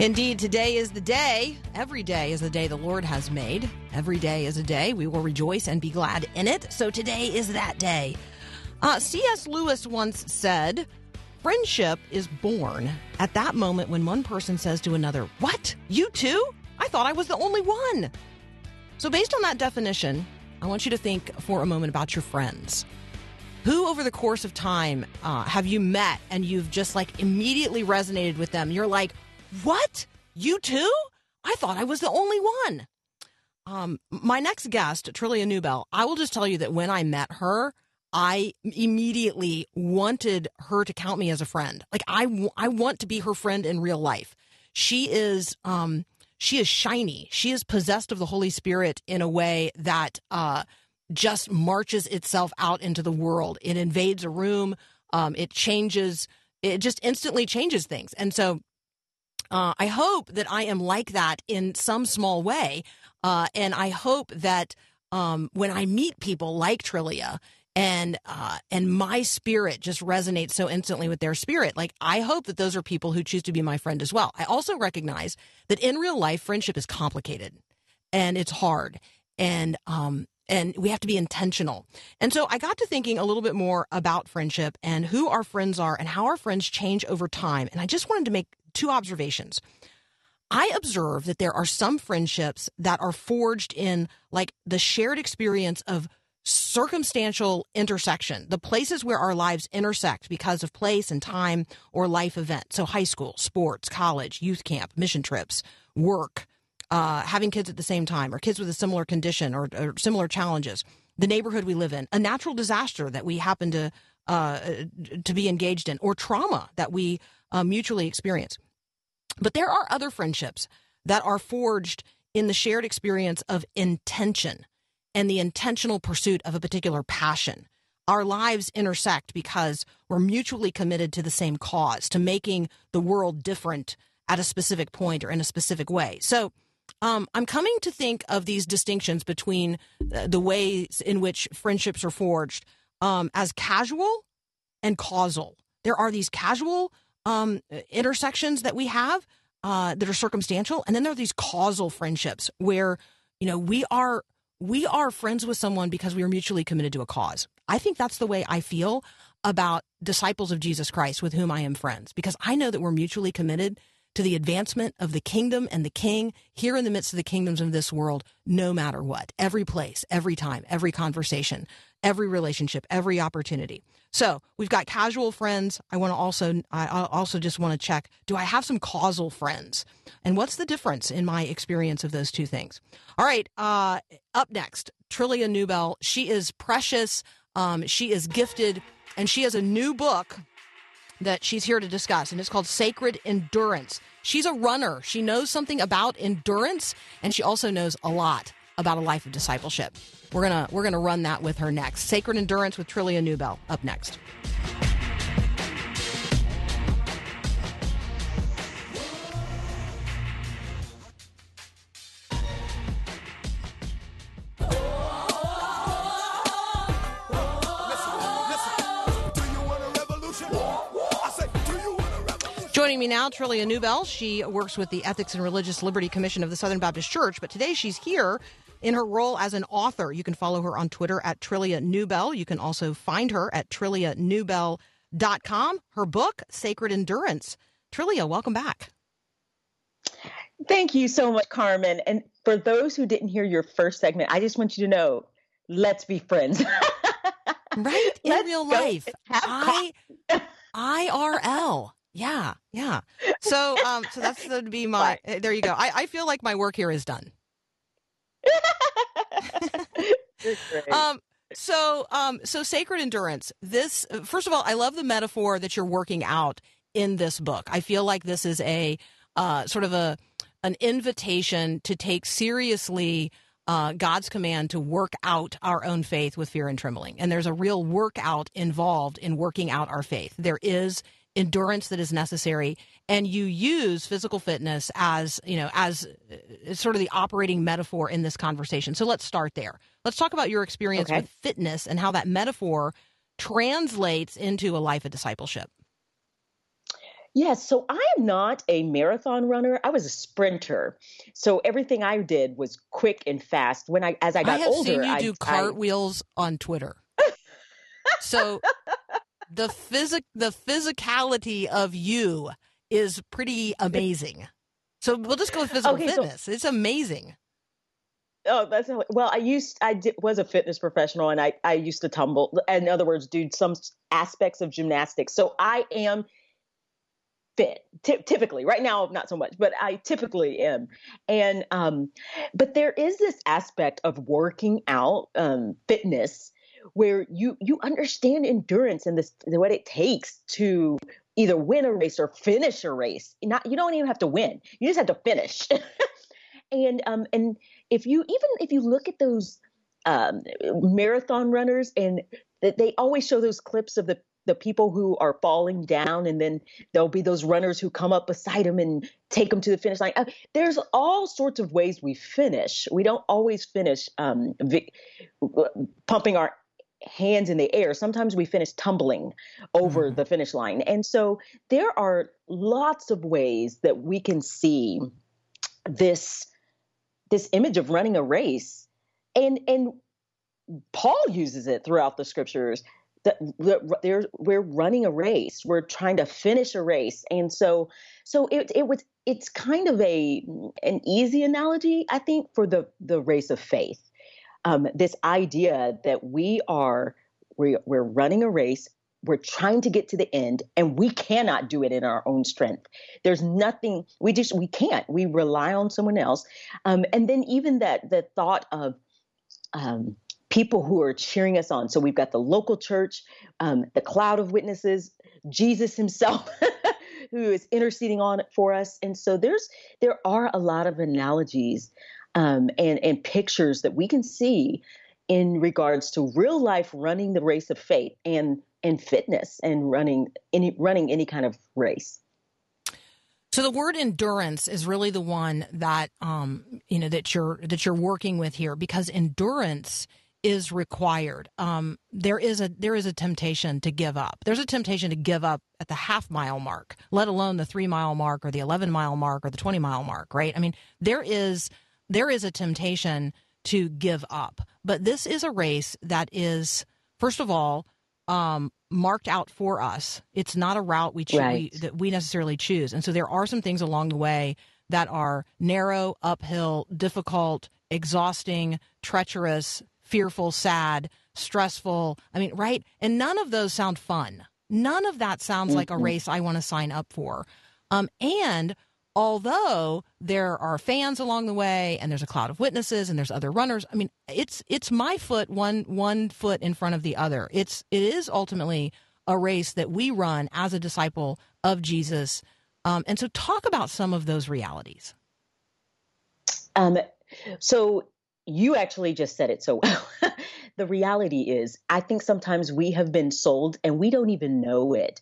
Indeed, today is the day. Every day is the day the Lord has made. Every day is a day we will rejoice and be glad in it. So today is that day. Uh, C.S. Lewis once said, Friendship is born at that moment when one person says to another, What? You too? I thought I was the only one. So, based on that definition, I want you to think for a moment about your friends. Who over the course of time uh, have you met and you've just like immediately resonated with them? You're like, what? You too? I thought I was the only one. Um, my next guest, Trillia Newbell, I will just tell you that when I met her, I immediately wanted her to count me as a friend. Like I, I want to be her friend in real life. She is, um, she is shiny. She is possessed of the Holy Spirit in a way that, uh, just marches itself out into the world. It invades a room. Um, it changes. It just instantly changes things. And so, uh, I hope that I am like that in some small way. Uh, and I hope that um, when I meet people like Trillia and uh, and my spirit just resonates so instantly with their spirit, like I hope that those are people who choose to be my friend as well. I also recognize that in real life, friendship is complicated and it's hard. And um, and we have to be intentional. And so I got to thinking a little bit more about friendship and who our friends are and how our friends change over time. And I just wanted to make two observations. I observe that there are some friendships that are forged in like the shared experience of circumstantial intersection, the places where our lives intersect because of place and time or life event. So high school, sports, college, youth camp, mission trips, work, uh, having kids at the same time, or kids with a similar condition or, or similar challenges, the neighborhood we live in, a natural disaster that we happen to uh, to be engaged in, or trauma that we uh, mutually experience. But there are other friendships that are forged in the shared experience of intention and the intentional pursuit of a particular passion. Our lives intersect because we're mutually committed to the same cause, to making the world different at a specific point or in a specific way. So, um, I'm coming to think of these distinctions between uh, the ways in which friendships are forged um, as casual and causal. There are these casual um, intersections that we have uh, that are circumstantial, and then there are these causal friendships where you know we are we are friends with someone because we are mutually committed to a cause. I think that's the way I feel about disciples of Jesus Christ with whom I am friends because I know that we're mutually committed to the advancement of the kingdom and the king here in the midst of the kingdoms of this world, no matter what, every place, every time, every conversation, every relationship, every opportunity. So we've got casual friends. I want to also, I also just want to check, do I have some causal friends? And what's the difference in my experience of those two things? All right. Uh, up next, Trillia Newbell. She is precious. Um, she is gifted and she has a new book that she's here to discuss, and it's called Sacred Endurance. She's a runner. She knows something about endurance, and she also knows a lot about a life of discipleship. We're gonna we're gonna run that with her next. Sacred Endurance with Trillia Newbell up next. Joining me now, Trillia Newbell. She works with the Ethics and Religious Liberty Commission of the Southern Baptist Church, but today she's here in her role as an author. You can follow her on Twitter at Trillia Newbell. You can also find her at trillianewbell.com. Her book, Sacred Endurance. Trillia, welcome back. Thank you so much, Carmen. And for those who didn't hear your first segment, I just want you to know let's be friends. right? In Let's real life. I IRL. Yeah, yeah. So um so that's going to be my Right. there you go. I, I feel like my work here is done. Um, so, um, so sacred endurance. This, first of all, I love the metaphor that you're working out in this book. I feel like this is a uh, sort of a an invitation to take seriously uh, God's command to work out our own faith with fear and trembling. And there's a real workout involved in working out our faith. There is endurance that is necessary and you use physical fitness as you know as uh, sort of the operating metaphor in this conversation so let's start there let's talk about your experience Okay. with fitness and how that metaphor translates into a life of discipleship Yes, so I am not a marathon runner. I was a sprinter. So everything I did was quick and fast. When I as I got i have older, seen you I, do I- cartwheels on twitter so the physic the physicality of you is pretty amazing so we'll just go with physical Okay, so- fitness it's amazing Oh, that's well. I used I did, was a fitness professional, and I I used to tumble. In other words, do some aspects of gymnastics. So I am fit ty- typically. Right now, not so much, but I typically am. And um, but there is this aspect of working out um, fitness where you you understand endurance and this what it takes to either win a race or finish a race. Not you don't even have to win; you just have to finish. and um and if you even if you look at those um, marathon runners and they always show those clips of the the people who are falling down and then there'll be those runners who come up beside them and take them to the finish line Uh, there's all sorts of ways we finish we don't always finish um, vi- pumping our hands in the air. Sometimes we finish tumbling over Mhm. the finish line. And so there are lots of ways that we can see this this image of running a race. And and paul uses it throughout the scriptures that that we're running a race. We're trying to finish a race. And so so it it was it's kind of a an easy analogy i think for the the race of faith um, this idea that we are we, we're running a race we're trying to get to the end and we cannot do it in our own strength. There's nothing we just we can't. We rely on someone else. Um, and then even that the thought of um, people who are cheering us on. So we've got the local church um, the cloud of witnesses jesus himself who is interceding on for us. And so there's there are a lot of analogies um, and and pictures that we can see in regards to real life running the race of faith and and fitness and running any running any kind of race So the word endurance is really the one that um, you know that you're that you're working with here because endurance is required. Um, there is a there is a temptation to give up. There's a temptation to give up at the half mile mark, let alone the three mile mark or the eleven mile mark or the twenty mile mark. Right? I mean, there is there is a temptation to give up. But this is a race that is first of all um, marked out for us. It's not a route we, choo- Right. we that we necessarily choose, and so there are some things along the way that are narrow, uphill, difficult, exhausting, treacherous, fearful, sad, stressful. I mean, right? And none of those sound fun. None of that sounds like a Mhm. race I want to sign up for. Um, and although there are fans along the way and there's a cloud of witnesses and there's other runners i mean it's it's my foot one one foot in front of the other it's it is ultimately a race that we run as a disciple of jesus um, and so talk about some of those realities Um, so you actually just said it so well. the reality is, I think sometimes we have been sold and we don't even know it.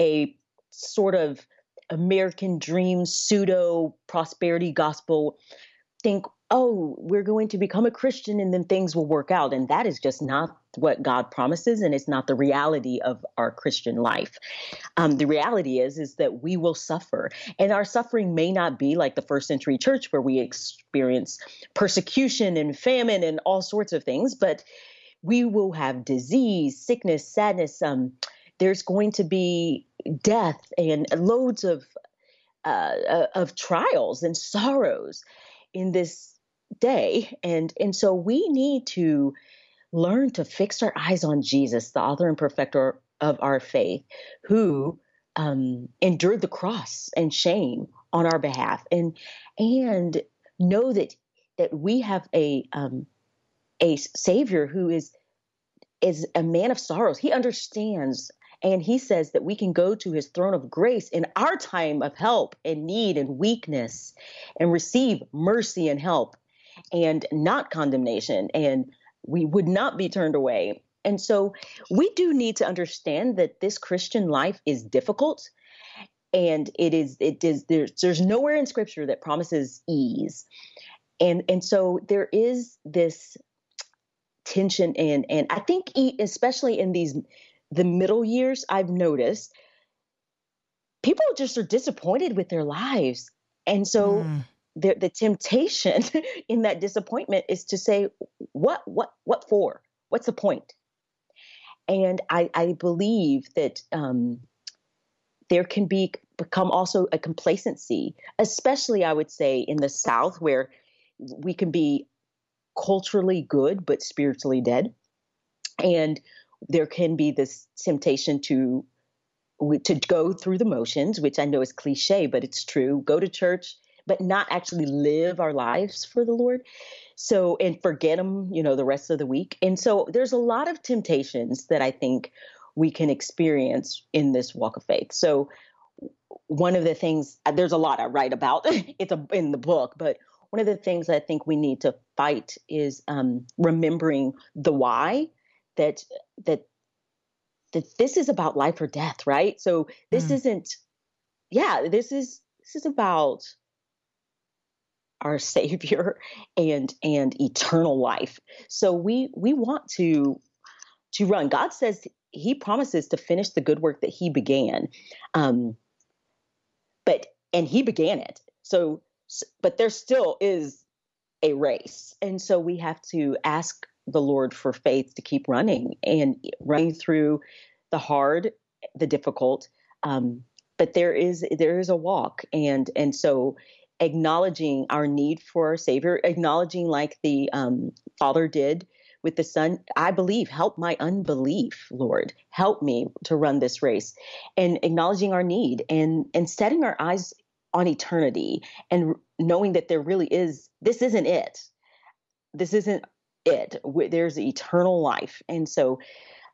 A sort of American dream, pseudo prosperity gospel think, oh, we're going to become a Christian and then things will work out. And that is just not what God promises, and it's not the reality of our Christian life. Um, the reality is, is that we will suffer, and our suffering may not be like the first century church where we experience persecution and famine and all sorts of things, but we will have disease, sickness, sadness. Um, there's going to be death and loads of uh, of trials and sorrows in this day, and and so we need to learn to fix our eyes on Jesus, the author and perfecter of our faith, who um, endured the cross and shame on our behalf, and and know that that we have a um, a Savior who is is a man of sorrows. He understands and he says that we can go to his throne of grace in our time of help and need and weakness and receive mercy and help and not condemnation. And we would not be turned away. And so we do need to understand that this Christian life is difficult. And it is, it is, there's, there's nowhere in scripture that promises ease. And, and so there is this tension and, and I think especially in these the middle years, I've noticed people just are disappointed with their lives. And so mm. the, the temptation in that disappointment is to say, what, what, what for? What's the point? And I, I believe that um, there can be become also a complacency, especially I would say in the South, where we can be culturally good but spiritually dead. And there can be this temptation to to go through the motions, which I know is cliche, but it's true. Go to church, but not actually live our lives for the Lord. So, and forget them, you know, the rest of the week. And so there's a lot of temptations that I think we can experience in this walk of faith. So, one of the things, there's a lot I write about it's a, in the book, but one of the things I think we need to fight is um, remembering the why that that that this is about life or death, right? So this mm. isn't yeah, this is this is about our savior and and eternal life. So we we want to to run. God says he promises to finish the good work that he began. Um but and he began it. So but there still is a race. And so we have to ask the Lord for faith to keep running and running through the hard, the difficult. Um, but there is there is a walk, and and so acknowledging our need for our Savior, acknowledging like the um, Father did with the Son. I believe, help my unbelief, Lord, help me to run this race, and acknowledging our need and and setting our eyes on eternity and knowing that there really is this isn't it this isn't it. There's eternal life, and so,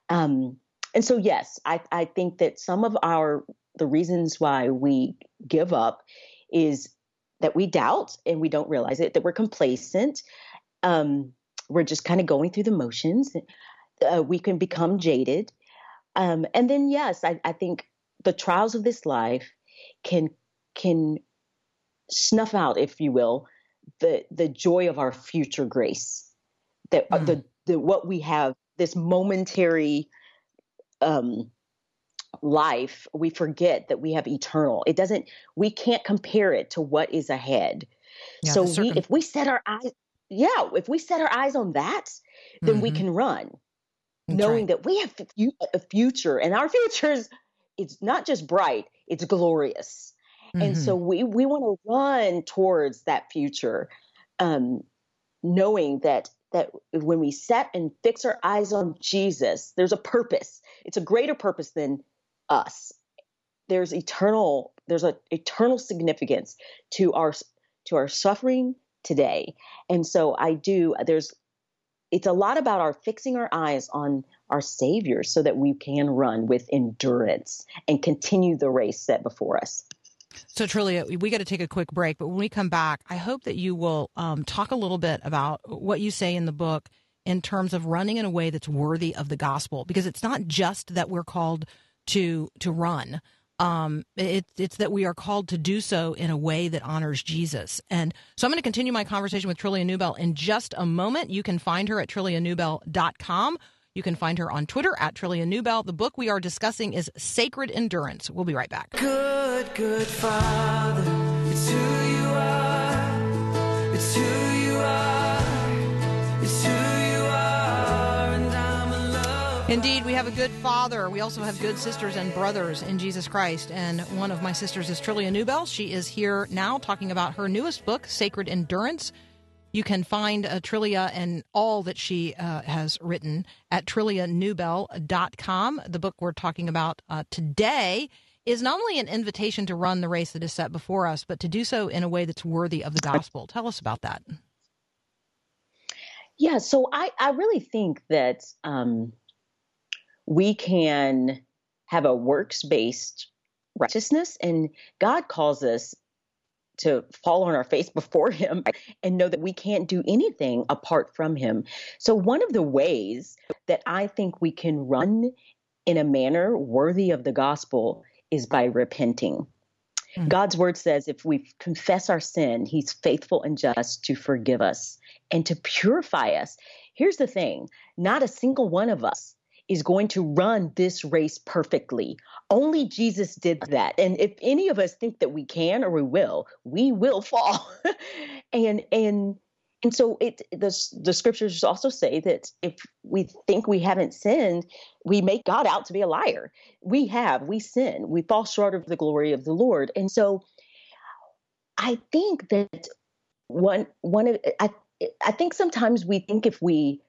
um, and so, yes, I, I think that some of our the reasons why we give up is that we doubt and we don't realize it. That we're complacent. Um, we're just kind of going through the motions. Uh, we can become jaded, um, and then yes, I, I think the trials of this life can can snuff out, if you will, the the joy of our future grace that mm. the the what we have this momentary um life we forget that we have eternal it doesn't we can't compare it to what is ahead yeah, so we if we set our eyes yeah if we set our eyes on that then mm-hmm. we can run That's knowing right. that we have a future and our future is it's not just bright it's glorious mm-hmm. and so we we want to run towards that future um knowing that that when we set and fix our eyes on Jesus, there's a purpose. It's a greater purpose than us. There's eternal there's an eternal significance to our to our suffering today. And so I do there's it's a lot about our fixing our eyes on our savior so that we can run with endurance and continue the race set before us. So, Trillia, we got to take a quick break, but when we come back, I hope that you will um, talk a little bit about what you say in the book in terms of running in a way that's worthy of the gospel, because it's not just that we're called to to run. Um, it, it's that we are called to do so in a way that honors Jesus. And so I'm going to continue my conversation with Trillia Newbell in just a moment. You can find her at trillianewbell.com. You can find her on Twitter at Trillia Newbell. The book we are discussing is Sacred Endurance. We'll be right back. Good, good Father, it's who you are. It's who you are. It's who you are, and I'm in love. Indeed, we have a good father. We also have good sisters and brothers in Jesus Christ. And one of my sisters is Trillia Newbell. She is here now talking about her newest book, Sacred Endurance. You can find uh, Trillia and all that she uh, has written at trillianewbell.com. The book we're talking about uh, today is not only an invitation to run the race that is set before us, but to do so in a way that's worthy of the gospel. Tell us about that. Yeah, so I, I really think that um, we can have a works based righteousness, and God calls us to fall on our face before Him and know that we can't do anything apart from Him. So, one of the ways that I think we can run in a manner worthy of the gospel is by repenting. Mm. God's word says if we confess our sin, He's faithful and just to forgive us and to purify us. Here's the thing not a single one of us is going to run this race perfectly. Only Jesus did that. And if any of us think that we can or we will, we will fall. and and and so it the the scriptures also say that if we think we haven't sinned, we make God out to be a liar. We have, we sin, we fall short of the glory of the Lord. And so I think that one one of I I think sometimes we think if we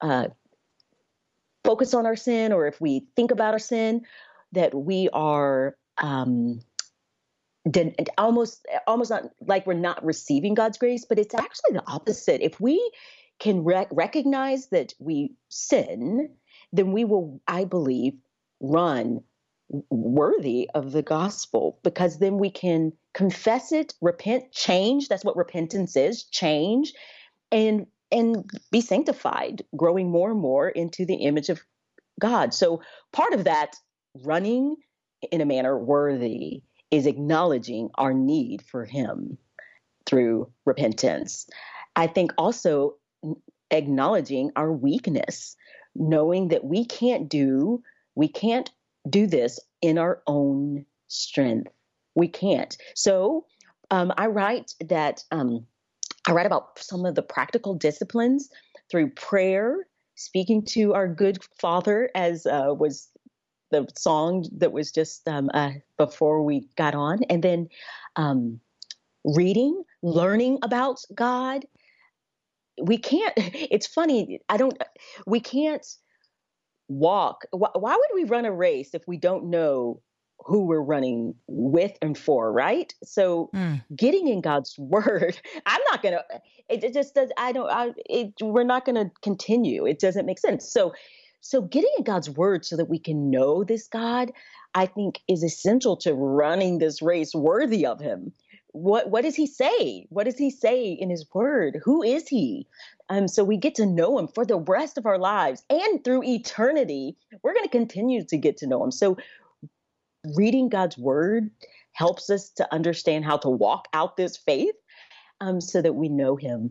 uh, focus on our sin or if we think about our sin, that we are um, den- almost almost not like we're not receiving God's grace, but it's actually the opposite. If we can rec- recognize that we sin, then we will, I believe, run worthy of the gospel because then we can confess it, repent, change. That's what repentance is, change, and and be sanctified, growing more and more into the image of God. So part of that running in a manner worthy is acknowledging our need for him through repentance. I think also acknowledging our weakness, knowing that we can't do we can't do this in our own strength. We can't. So um, I write that um, I write about some of the practical disciplines through prayer, speaking to our good Father, as uh, was the song that was just um, uh, before we got on, and then um, reading, learning about God. We can't. It's funny. I don't. We can't walk. Why, why would we run a race if we don't know who we're running with and for, right? So Mm. getting in God's word, I'm not going to, it, it just does, I don't, I, it, we're not going to continue. It doesn't make sense. So, so getting in God's word so that we can know this God, I think is essential to running this race worthy of him. What, what does he say? What does he say in his word? Who is he? Um, so we get to know him for the rest of our lives and through eternity, we're going to continue to get to know him. So reading God's word helps us to understand how to walk out this faith um, so that we know Him.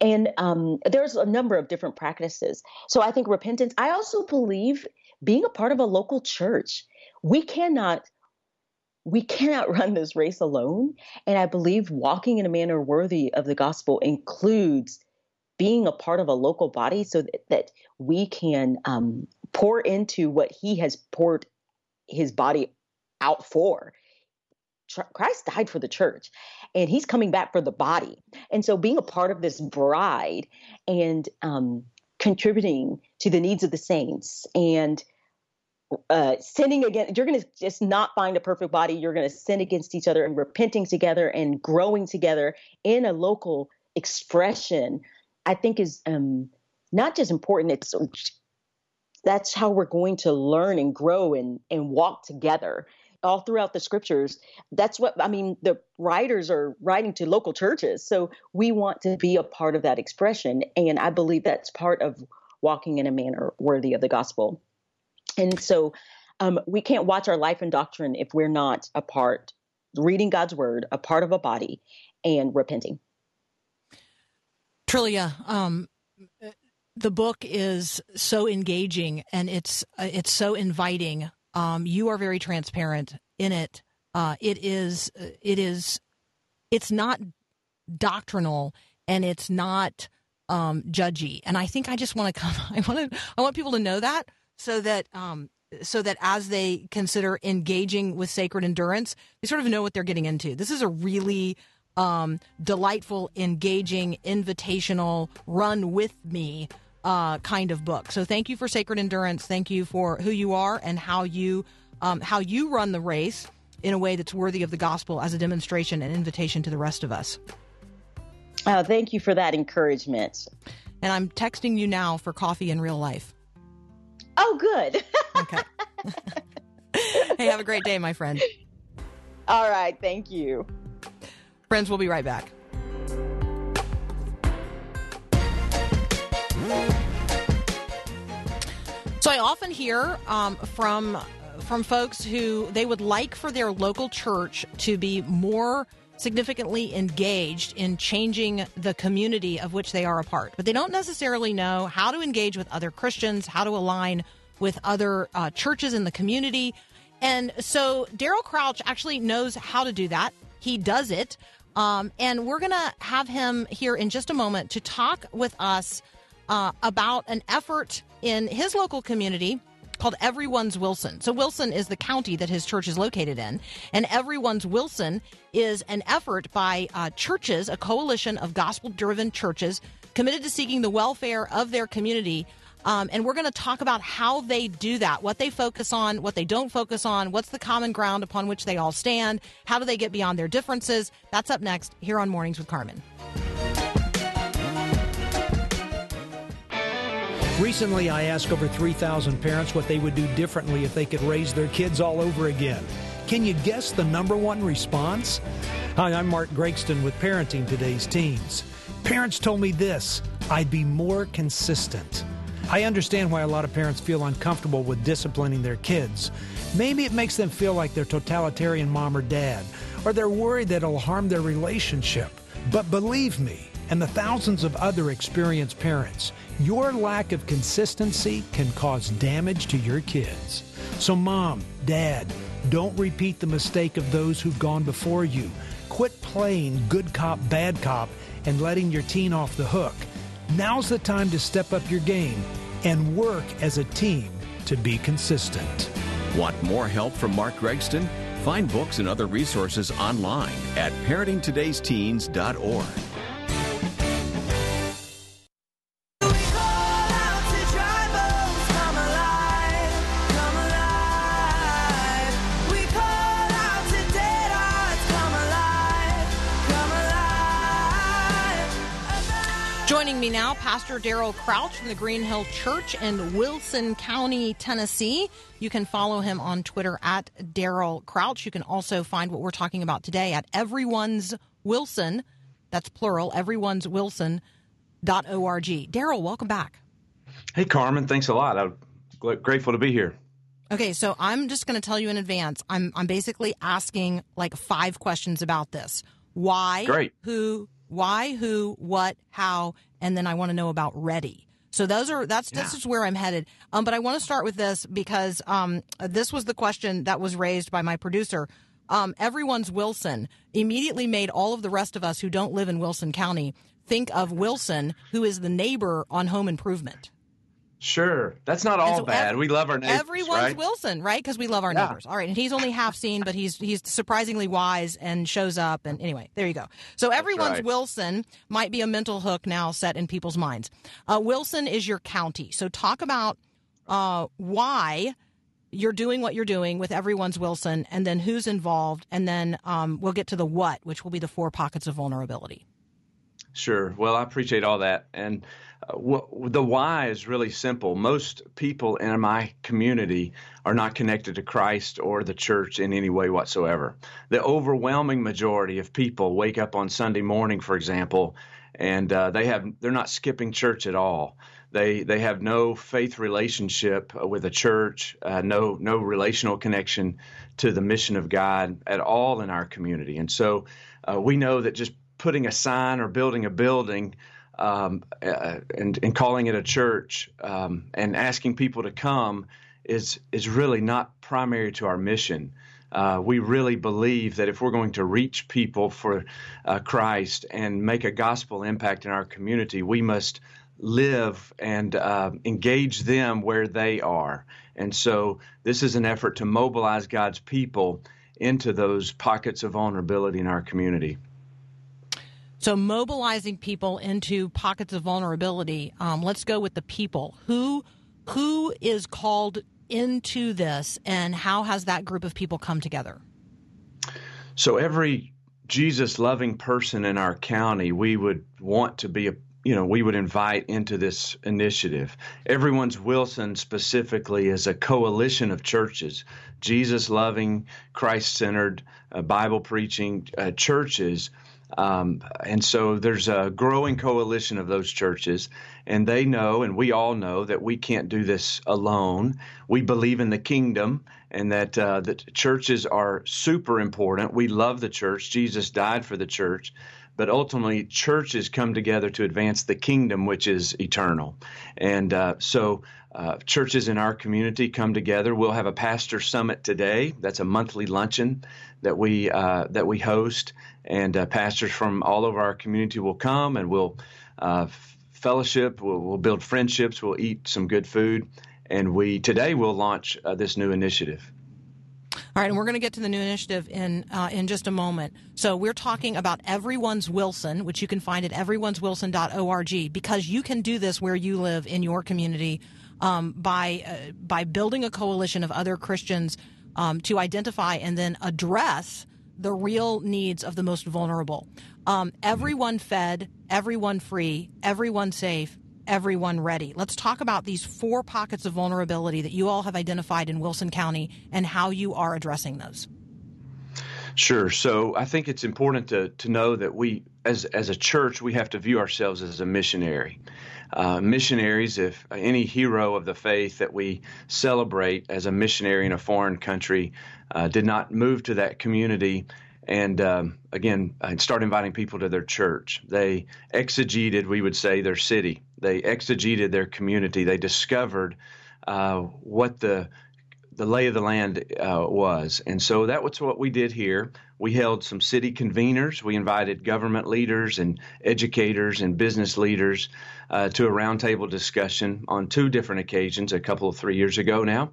And um, there's a number of different practices. So I think repentance, I also believe being a part of a local church, we cannot. We cannot run this race alone. And I believe walking in a manner worthy of the gospel includes being a part of a local body so that, that we can um, pour into what he has poured his body out for. Christ died for the church and he's coming back for the body. And so being a part of this bride and um, contributing to the needs of the saints and uh, sinning against, you're going to just not find a perfect body. You're going to sin against each other and repenting together and growing together in a local expression, I think is um, not just important. It's that's how we're going to learn and grow and, and walk together all throughout the scriptures. That's what I mean. The writers are writing to local churches. So we want to be a part of that expression. And I believe that's part of walking in a manner worthy of the gospel. And so um, we can't watch our life and doctrine if we're not a part, reading God's word, a part of a body, and repenting. Trillia, um, the book is so engaging and it's uh, it's so inviting. Um, you are very transparent in it. Uh, it is it is it's not doctrinal and it's not um, judgy. And I think I just want to come. I want to. I want people to know that so that um, so that as they consider engaging with sacred endurance, they sort of know what they're getting into. This is a really um, delightful, engaging, invitational, run with me uh, kind of book. So thank you for Sacred Endurance. Thank you for who you are and how you um, how you run the race in a way that's worthy of the gospel as a demonstration and invitation to the rest of us. Oh, thank you for that encouragement. and I'm texting you now for coffee in real life. Oh, good. Okay. hey, have a great day, my friend. All right. Thank you. Friends, we'll be right back. So I often hear um, from from folks who they would like for their local church to be more significantly engaged in changing the community of which they are a part, but they don't necessarily know how to engage with other Christians, how to align with other uh, churches in the community. And so Daryl Crouch actually knows how to do that. He does it. Um, and we're going to have him here in just a moment to talk with us uh, about an effort in his local community called Everyone's Wilson. So, Wilson is the county that his church is located in. And Everyone's Wilson is an effort by uh, churches, a coalition of gospel driven churches committed to seeking the welfare of their community. Um, and we're going to talk about how they do that, what they focus on, what they don't focus on, what's the common ground upon which they all stand, how do they get beyond their differences. That's up next here on Mornings with Carmen. Recently, I asked over 3,000 parents what they would do differently if they could raise their kids all over again. Can you guess the number one response? Hi, I'm Mark Gregston with Parenting Today's Teens. Parents told me this I'd be more consistent. I understand why a lot of parents feel uncomfortable with disciplining their kids. Maybe it makes them feel like they're totalitarian mom or dad, or they're worried that it'll harm their relationship. But believe me, and the thousands of other experienced parents, your lack of consistency can cause damage to your kids. So, mom, dad, don't repeat the mistake of those who've gone before you. Quit playing good cop, bad cop and letting your teen off the hook. Now's the time to step up your game and work as a team to be consistent. Want more help from Mark Gregston? Find books and other resources online at parentingtodaysteens.org. Joining me now, Pastor Daryl Crouch from the Green Hill Church in Wilson County, Tennessee. You can follow him on Twitter at Daryl Crouch. You can also find what we're talking about today at Everyone's Wilson. That's plural, everyone's Wilson. Dot org. Daryl, welcome back. Hey, Carmen, thanks a lot. I'm gl- grateful to be here. Okay, so I'm just going to tell you in advance. I'm I'm basically asking like five questions about this. Why? Great. Who? Why? Who? What? How? And then I want to know about ready. So those are that's this is where I'm headed. Um, but I want to start with this because um, this was the question that was raised by my producer. Um, everyone's Wilson immediately made all of the rest of us who don't live in Wilson County think of Wilson, who is the neighbor on Home Improvement. Sure, that's not all so bad. ev- we love our neighbors, Everyone's right? Wilson, right? Because we love our Yeah. neighbors. All right, and he's only half seen, but he's he's surprisingly wise and shows up. And anyway, there you go. So everyone's right. Wilson might be a mental hook now set in people's minds. Uh, Wilson is your county. So talk about uh, why you're doing what you're doing with everyone's Wilson, and then who's involved, and then um, we'll get to the what, which will be the four pockets of vulnerability. Sure. Well, I appreciate all that. And uh, wh- the why is really simple. Most people in my community are not connected to Christ or the church in any way whatsoever. The overwhelming majority of people wake up on Sunday morning, for example, and uh, they have they're not skipping church at all. They they have no faith relationship uh, with a church, uh, no no relational connection to the mission of God at all in our community. And so uh, we know that just putting a sign or building a building um, uh, and, and calling it a church um, and asking people to come is is really not primary to our mission. Uh, we really believe that if we're going to reach people for uh, Christ and make a gospel impact in our community, we must live and uh, engage them where they are. And so, this is an effort to mobilize God's people into those pockets of vulnerability in our community. So mobilizing people into pockets of vulnerability. Um, let's go with the people. Who who is called into this, and how has that group of people come together? So every Jesus loving person in our county, we would want to be a you know, we would invite into this initiative. Everyone's Wilson specifically is a coalition of churches, Jesus loving, Christ centered, uh, Bible preaching uh, churches. Um, and so there's a growing coalition of those churches, and they know, and we all know, that we can't do this alone. We believe in the kingdom and that uh, that churches are super important. We love the church. Jesus died for the church, but ultimately churches come together to advance the kingdom, which is eternal. And uh, so. Uh, churches in our community come together. We'll have a pastor summit today. That's a monthly luncheon that we uh, that we host, and uh, pastors from all over our community will come, and we'll uh, fellowship. We'll, we'll, build friendships. We'll eat some good food, and we today we'll launch uh, this new initiative. All right, and we're going to get to the new initiative in uh, in just a moment. So we're talking about Everyone's Wilson, which you can find at everyone'swilson.org, because you can do this where you live in your community um, by uh, by building a coalition of other Christians um, to identify and then address the real needs of the most vulnerable. Um, everyone fed, everyone free, everyone safe, everyone ready. Let's talk about these four pockets of vulnerability that you all have identified in Wilson County and how you are addressing those. Sure. So I think it's important to, to know that we, as, as a church, we have to view ourselves as a missionary. Uh, missionaries, if any hero of the faith that we celebrate as a missionary in a foreign country uh, did not move to that community and um, again, I'd start inviting people to their church. They exegeted, we would say, their city. They exegeted their community. They discovered uh, what the the lay of the land uh, was, and so that was what we did here. We held some city conveners. We invited government leaders and educators and business leaders uh, to a roundtable discussion on two different occasions, a couple of three years ago now,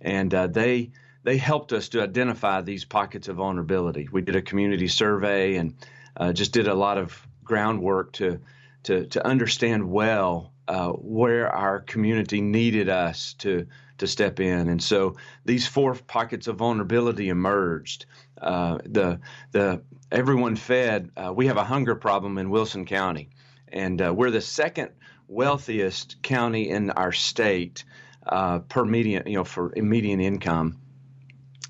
and uh, they they helped us to identify these pockets of vulnerability. We did a community survey and uh, just did a lot of groundwork to to, to understand well uh, where our community needed us to to step in. And so these four pockets of vulnerability emerged. Uh, the the everyone fed. Uh, we have a hunger problem in Wilson County, and uh, we're the second wealthiest county in our state uh, per median, you know, for median income.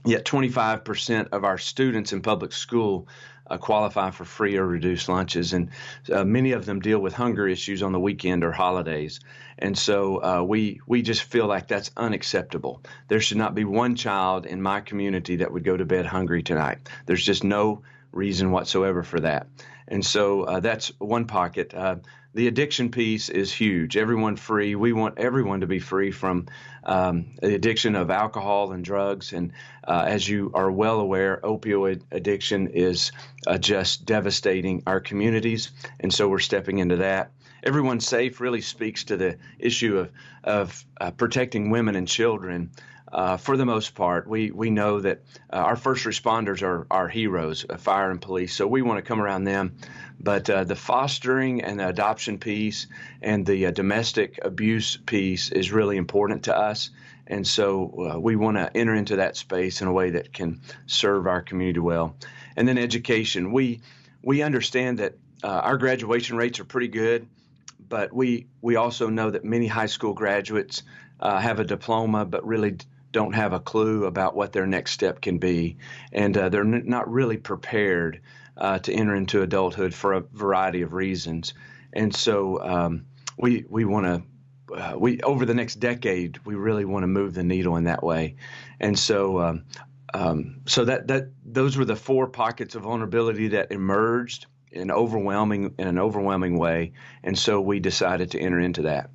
Yet 25% of our students in public school uh, qualify for free or reduced lunches, and uh, many of them deal with hunger issues on the weekend or holidays. And so uh, we we just feel like that's unacceptable. There should not be one child in my community that would go to bed hungry tonight. There's just no reason whatsoever for that. And so uh, that's one pocket. Uh, the addiction piece is huge. Everyone free. We want everyone to be free from um, the addiction of alcohol and drugs. And uh, as you are well aware, opioid addiction is uh, just devastating our communities. And so we're stepping into that. Everyone safe really speaks to the issue of, of uh, protecting women and children. Uh, for the most part, we, we know that uh, our first responders are our heroes, uh, fire and police. So we want to come around them. But uh, the fostering and the adoption piece and the uh, domestic abuse piece is really important to us. And so uh, we want to enter into that space in a way that can serve our community well. And then education. We, we understand that our graduation rates are pretty good, but we, we also know that many high school graduates have a diploma but really don't have a clue about what their next step can be, and uh, they're n- not really prepared uh, to enter into adulthood for a variety of reasons. And so um, we we want to. Uh, we over the next decade, we really want to move the needle in that way, and so um, um, so that that those were the four pockets of vulnerability that emerged in overwhelming in an overwhelming way, and so we decided to enter into that.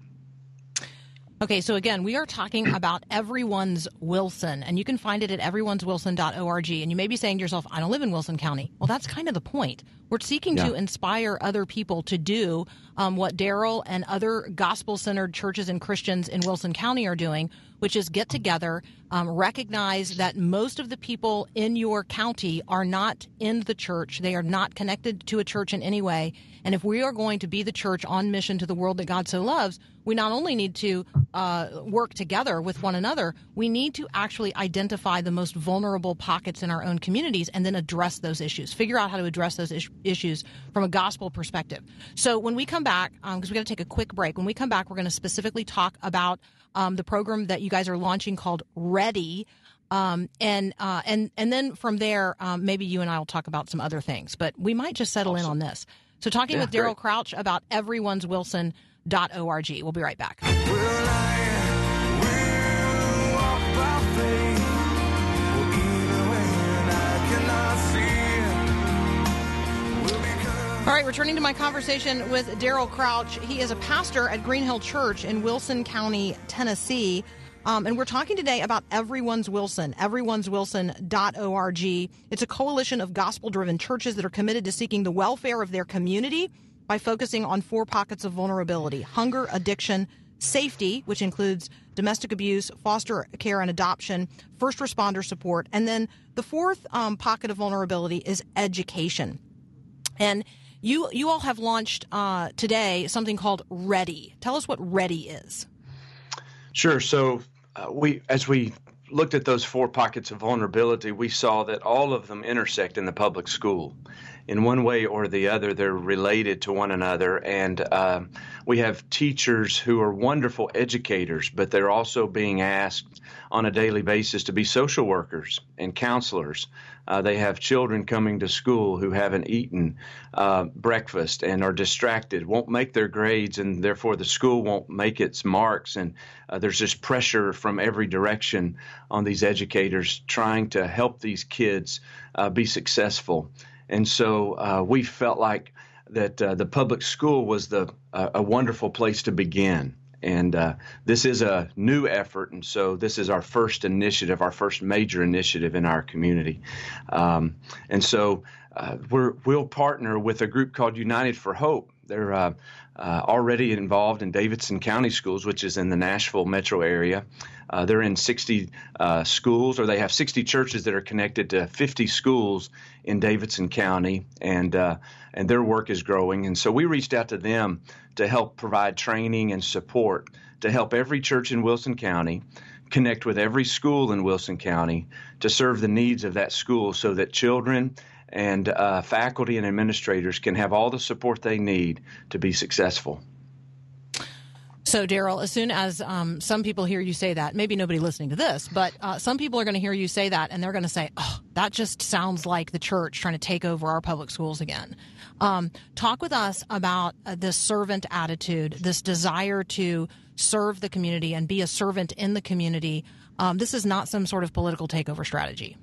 Okay, so again, we are talking about Everyone's Wilson, and you can find it at everyone'swilson.org. And you may be saying to yourself, I don't live in Wilson County. Well, that's kind of the point. We're seeking yeah. to inspire other people to do um, what Daryl and other gospel centered churches and Christians in Wilson County are doing, which is get together, um, recognize that most of the people in your county are not in the church, they are not connected to a church in any way And if we are going to be the church on mission to the world that God so loves, we not only need to uh, work together with one another, we need to actually identify the most vulnerable pockets in our own communities and then address those issues. Figure out how to address those is- issues from a gospel perspective. So when we come back, because we got to take a quick break, when we come back, we're going to specifically talk about um, the program that you guys are launching called Ready. Um, and uh, and and then from there, um, maybe you and I will talk about some other things, but we might just settle in on this. So, talking Yeah, with Daryl. Crouch about everyone'swilson.org. We'll be right back. Well, I will walk by faith, for even when I cannot see, will become. All right, returning to my conversation with Daryl Crouch. He is a pastor at Green Hill Church in Wilson County, Tennessee. Um, and we're talking today about Everyone's Wilson, everyone'swilson.org. It's a coalition of gospel driven churches that are committed to seeking the welfare of their community by focusing on four pockets of vulnerability hunger, addiction, safety, which includes domestic abuse, foster care and adoption, first responder support. And then the fourth um, pocket of vulnerability is education. And you you all have launched uh, today something called Ready. Tell us what Ready is. Sure. So uh, we, as we looked at those four pockets of vulnerability, we saw that all of them intersect in the public school. In one way or the other, they're related to one another, and um, we have teachers who are wonderful educators, but they're also being asked on a daily basis to be social workers and counselors. Uh, they have children coming to school who haven't eaten uh, breakfast and are distracted, won't make their grades, and therefore the school won't make its marks. And uh, there's just pressure from every direction on these educators trying to help these kids uh, be successful. And so uh, we felt like that uh, the public school was the uh, a wonderful place to begin. And uh, this is a new effort, and so this is our first initiative, our first major initiative in our community. Um, and so uh, we're, we'll partner with a group called United for Hope. They're uh, already involved in Davidson County Schools, which is in the Nashville metro area. Uh, they're in 60 uh, schools, or they have 60 churches that are connected to 50 schools in Davidson County, and uh, and their work is growing. And so we reached out to them to help provide training and support to help every church in Wilson County connect with every school in Wilson County to serve the needs of that school, so that children and uh, faculty and administrators can have all the support they need to be successful. So, Daryl, as soon as um, some people hear you say that, maybe nobody listening to this, but uh, some people are going to hear you say that and they're going to say, oh, that just sounds like the church trying to take over our public schools again. Um, talk with us about uh, this servant attitude, this desire to serve the community and be a servant in the community. Um, this is not some sort of political takeover strategy.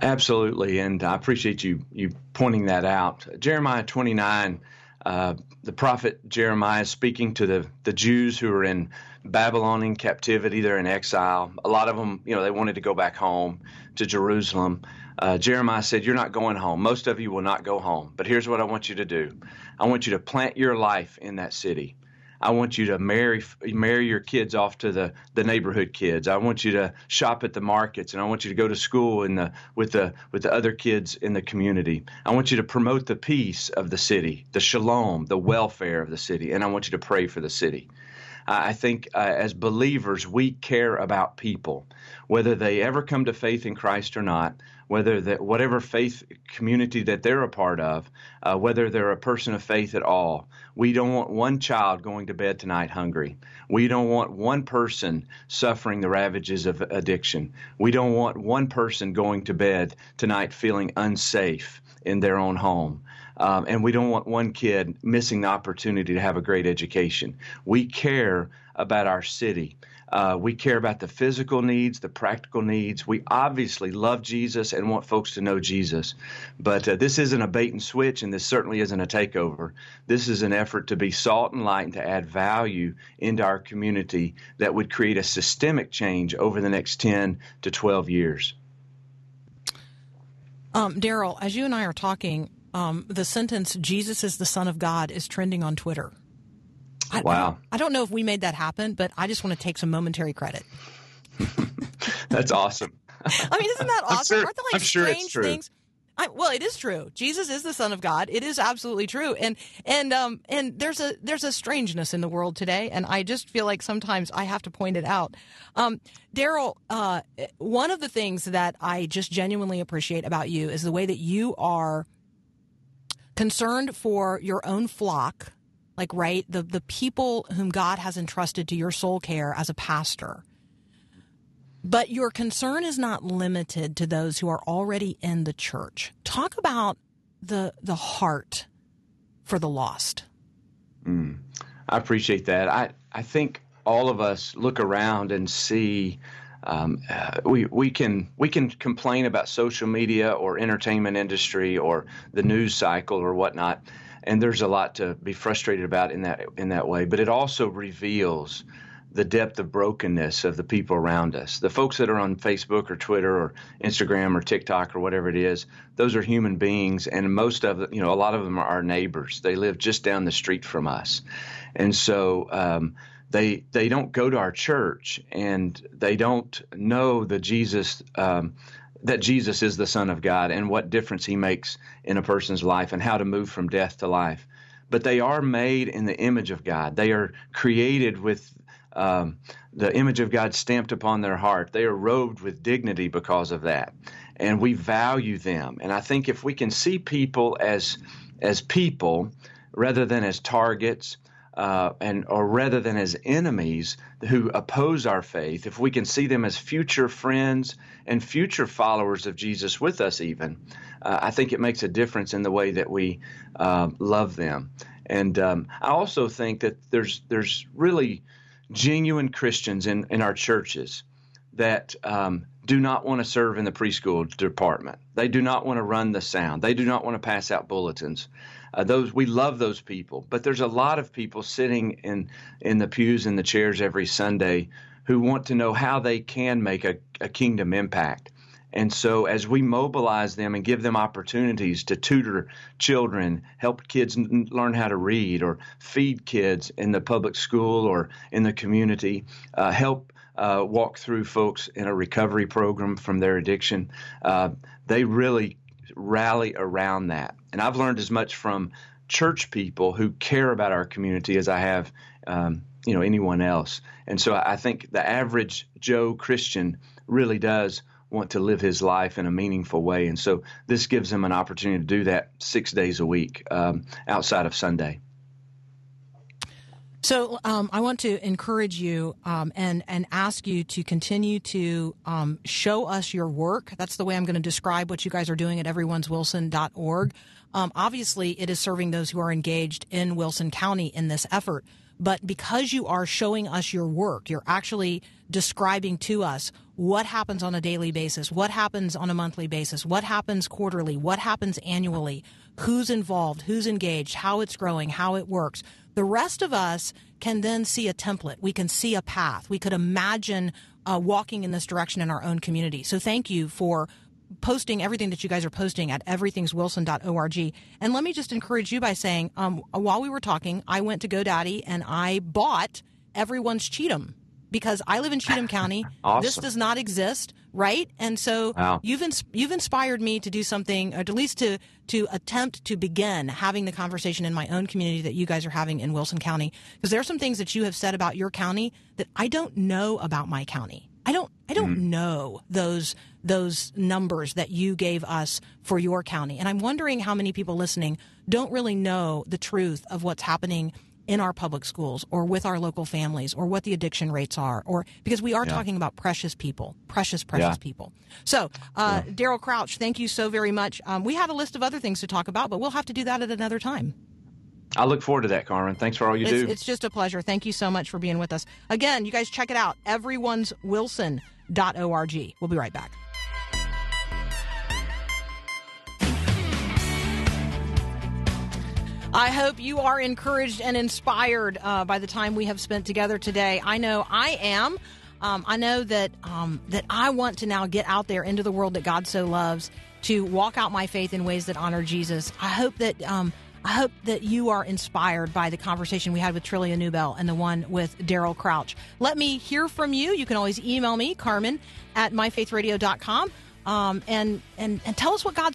Absolutely, and I appreciate you you pointing that out. Jeremiah 29, uh, the prophet Jeremiah speaking to the the Jews who are in Babylonian captivity. They're in exile. A lot of them, you know, they wanted to go back home to Jerusalem. Uh, Jeremiah said, "You're not going home. Most of you will not go home. But here's what I want you to do. I want you to plant your life in that city." I want you to marry marry your kids off to the, the neighborhood kids. I want you to shop at the markets, and I want you to go to school in the with the with the other kids in the community. I want you to promote the peace of the city, the shalom, the welfare of the city, and I want you to pray for the city. I think uh, as believers, we care about people, whether they ever come to faith in Christ or not, whether that whatever faith community that they're a part of, uh, whether they're a person of faith at all. We don't want one child going to bed tonight hungry. We don't want one person suffering the ravages of addiction. We don't want one person going to bed tonight feeling unsafe in their own home. Um, and we don't want one kid missing the opportunity to have a great education. We care about our city. Uh, we care about the physical needs, the practical needs. We obviously love Jesus and want folks to know Jesus. But uh, this isn't a bait and switch, and this certainly isn't a takeover. This is an effort to be salt and light and to add value into our community that would create a systemic change over the next 10 to 12 years. Um, Daryl, as you and I are talking, um, the sentence "Jesus is the Son of God" is trending on Twitter. I, Wow. I don't, I don't know if we made that happen, but I just want to take some momentary credit. That's awesome. I mean, isn't that I'm awesome? sure- Aren't there I'm like it's strange true. things? I, well, it is true. Jesus is the Son of God. It is absolutely true. And and um and there's a there's a strangeness in the world today, and I just feel like sometimes I have to point it out. Um, Daryl, uh, one of the things that I just genuinely appreciate about you is the way that you are concerned for your own flock, like right the the people whom God has entrusted to your soul care as a pastor. But your concern is not limited to those who are already in the church. Talk about the the heart for the lost. I appreciate that. I, I think all of us look around and see um, uh, we we can we can complain about social media or entertainment industry or the news cycle or whatnot, and there's a lot to be frustrated about in that in that way. But it also reveals the depth of brokenness of the people around us. The folks that are on Facebook or Twitter or Instagram or TikTok or whatever it is, those are human beings, and most of them, you know, a lot of them are our neighbors. They live just down the street from us, and so. Um, they they don't go to our church and they don't know the Jesus um, that Jesus is the Son of God and what difference He makes in a person's life and how to move from death to life. But they are made in the image of God. They are created with um, the image of God stamped upon their heart. They are robed with dignity because of that, and we value them. And I think if we can see people as as people rather than as targets uh, and or rather than as enemies who oppose our faith, if we can see them as future friends and future followers of Jesus with us, even, uh, I think it makes a difference in the way that we uh, love them. And um, I also think that there's there's really genuine Christians in, in our churches that um, do not want to serve in the preschool department. They do not want to run the sound. They do not want to pass out bulletins. Uh, those we love those people, but there's a lot of people sitting in in the pews and the chairs every Sunday who want to know how they can make a, a kingdom impact. And so, as we mobilize them and give them opportunities to tutor children, help kids n- learn how to read, or feed kids in the public school or in the community, uh, help uh, walk through folks in a recovery program from their addiction, uh, they really rally around that. And I've learned as much from church people who care about our community as I have, um, you know, anyone else. And so I think the average Joe Christian really does want to live his life in a meaningful way. And so this gives him an opportunity to do that six days a week um, outside of Sunday. So um, I want to encourage you um, and and ask you to continue to um, show us your work. That's the way I'm going to describe what you guys are doing at everyone'swilson.org. Um, obviously, it is serving those who are engaged in Wilson County in this effort. But because you are showing us your work, you're actually describing to us what happens on a daily basis, what happens on a monthly basis, what happens quarterly, what happens annually, who's involved, who's engaged, how it's growing, how it works. The rest of us can then see a template. We can see a path. We could imagine uh, walking in this direction in our own community. So thank you for posting everything that you guys are posting at everyone'swilson.org. And let me just encourage you by saying, um, while we were talking, I went to GoDaddy and I bought everyone's Cheatham because I live in Cheatham County. Awesome. This does not exist, right? And so Wow. you've ins- you've inspired me to do something, or at least to to attempt to begin having the conversation in my own community that you guys are having in Wilson County. Because there are some things that you have said about your county that I don't know about my county. I don't I don't mm-hmm. know those those numbers that you gave us for your county. And I'm wondering how many people listening don't really know the truth of what's happening in our public schools or with our local families or what the addiction rates are or because we are talking about precious people precious precious Yeah. people. So uh, daryl crouch thank you so very much. Um, we have a list of other things to talk about but we'll have to do that at another time. I look forward to that, Carmen. Thanks for all you it's, do. it's just a pleasure. Thank you so much for being with us. Again you guys check it out everyone's wilson.org we'll be right back I hope you are encouraged and inspired uh, by the time we have spent together today. I know I am. Um, I know that um, that I want to now get out there into the world that God so loves to walk out my faith in ways that honor Jesus. I hope that um, I hope that you are inspired by the conversation we had with Trillia Newbell and the one with Daryl Crouch. Let me hear from you. You can always email me, Carmen at myfaithradio.com, um, and and and tell us what God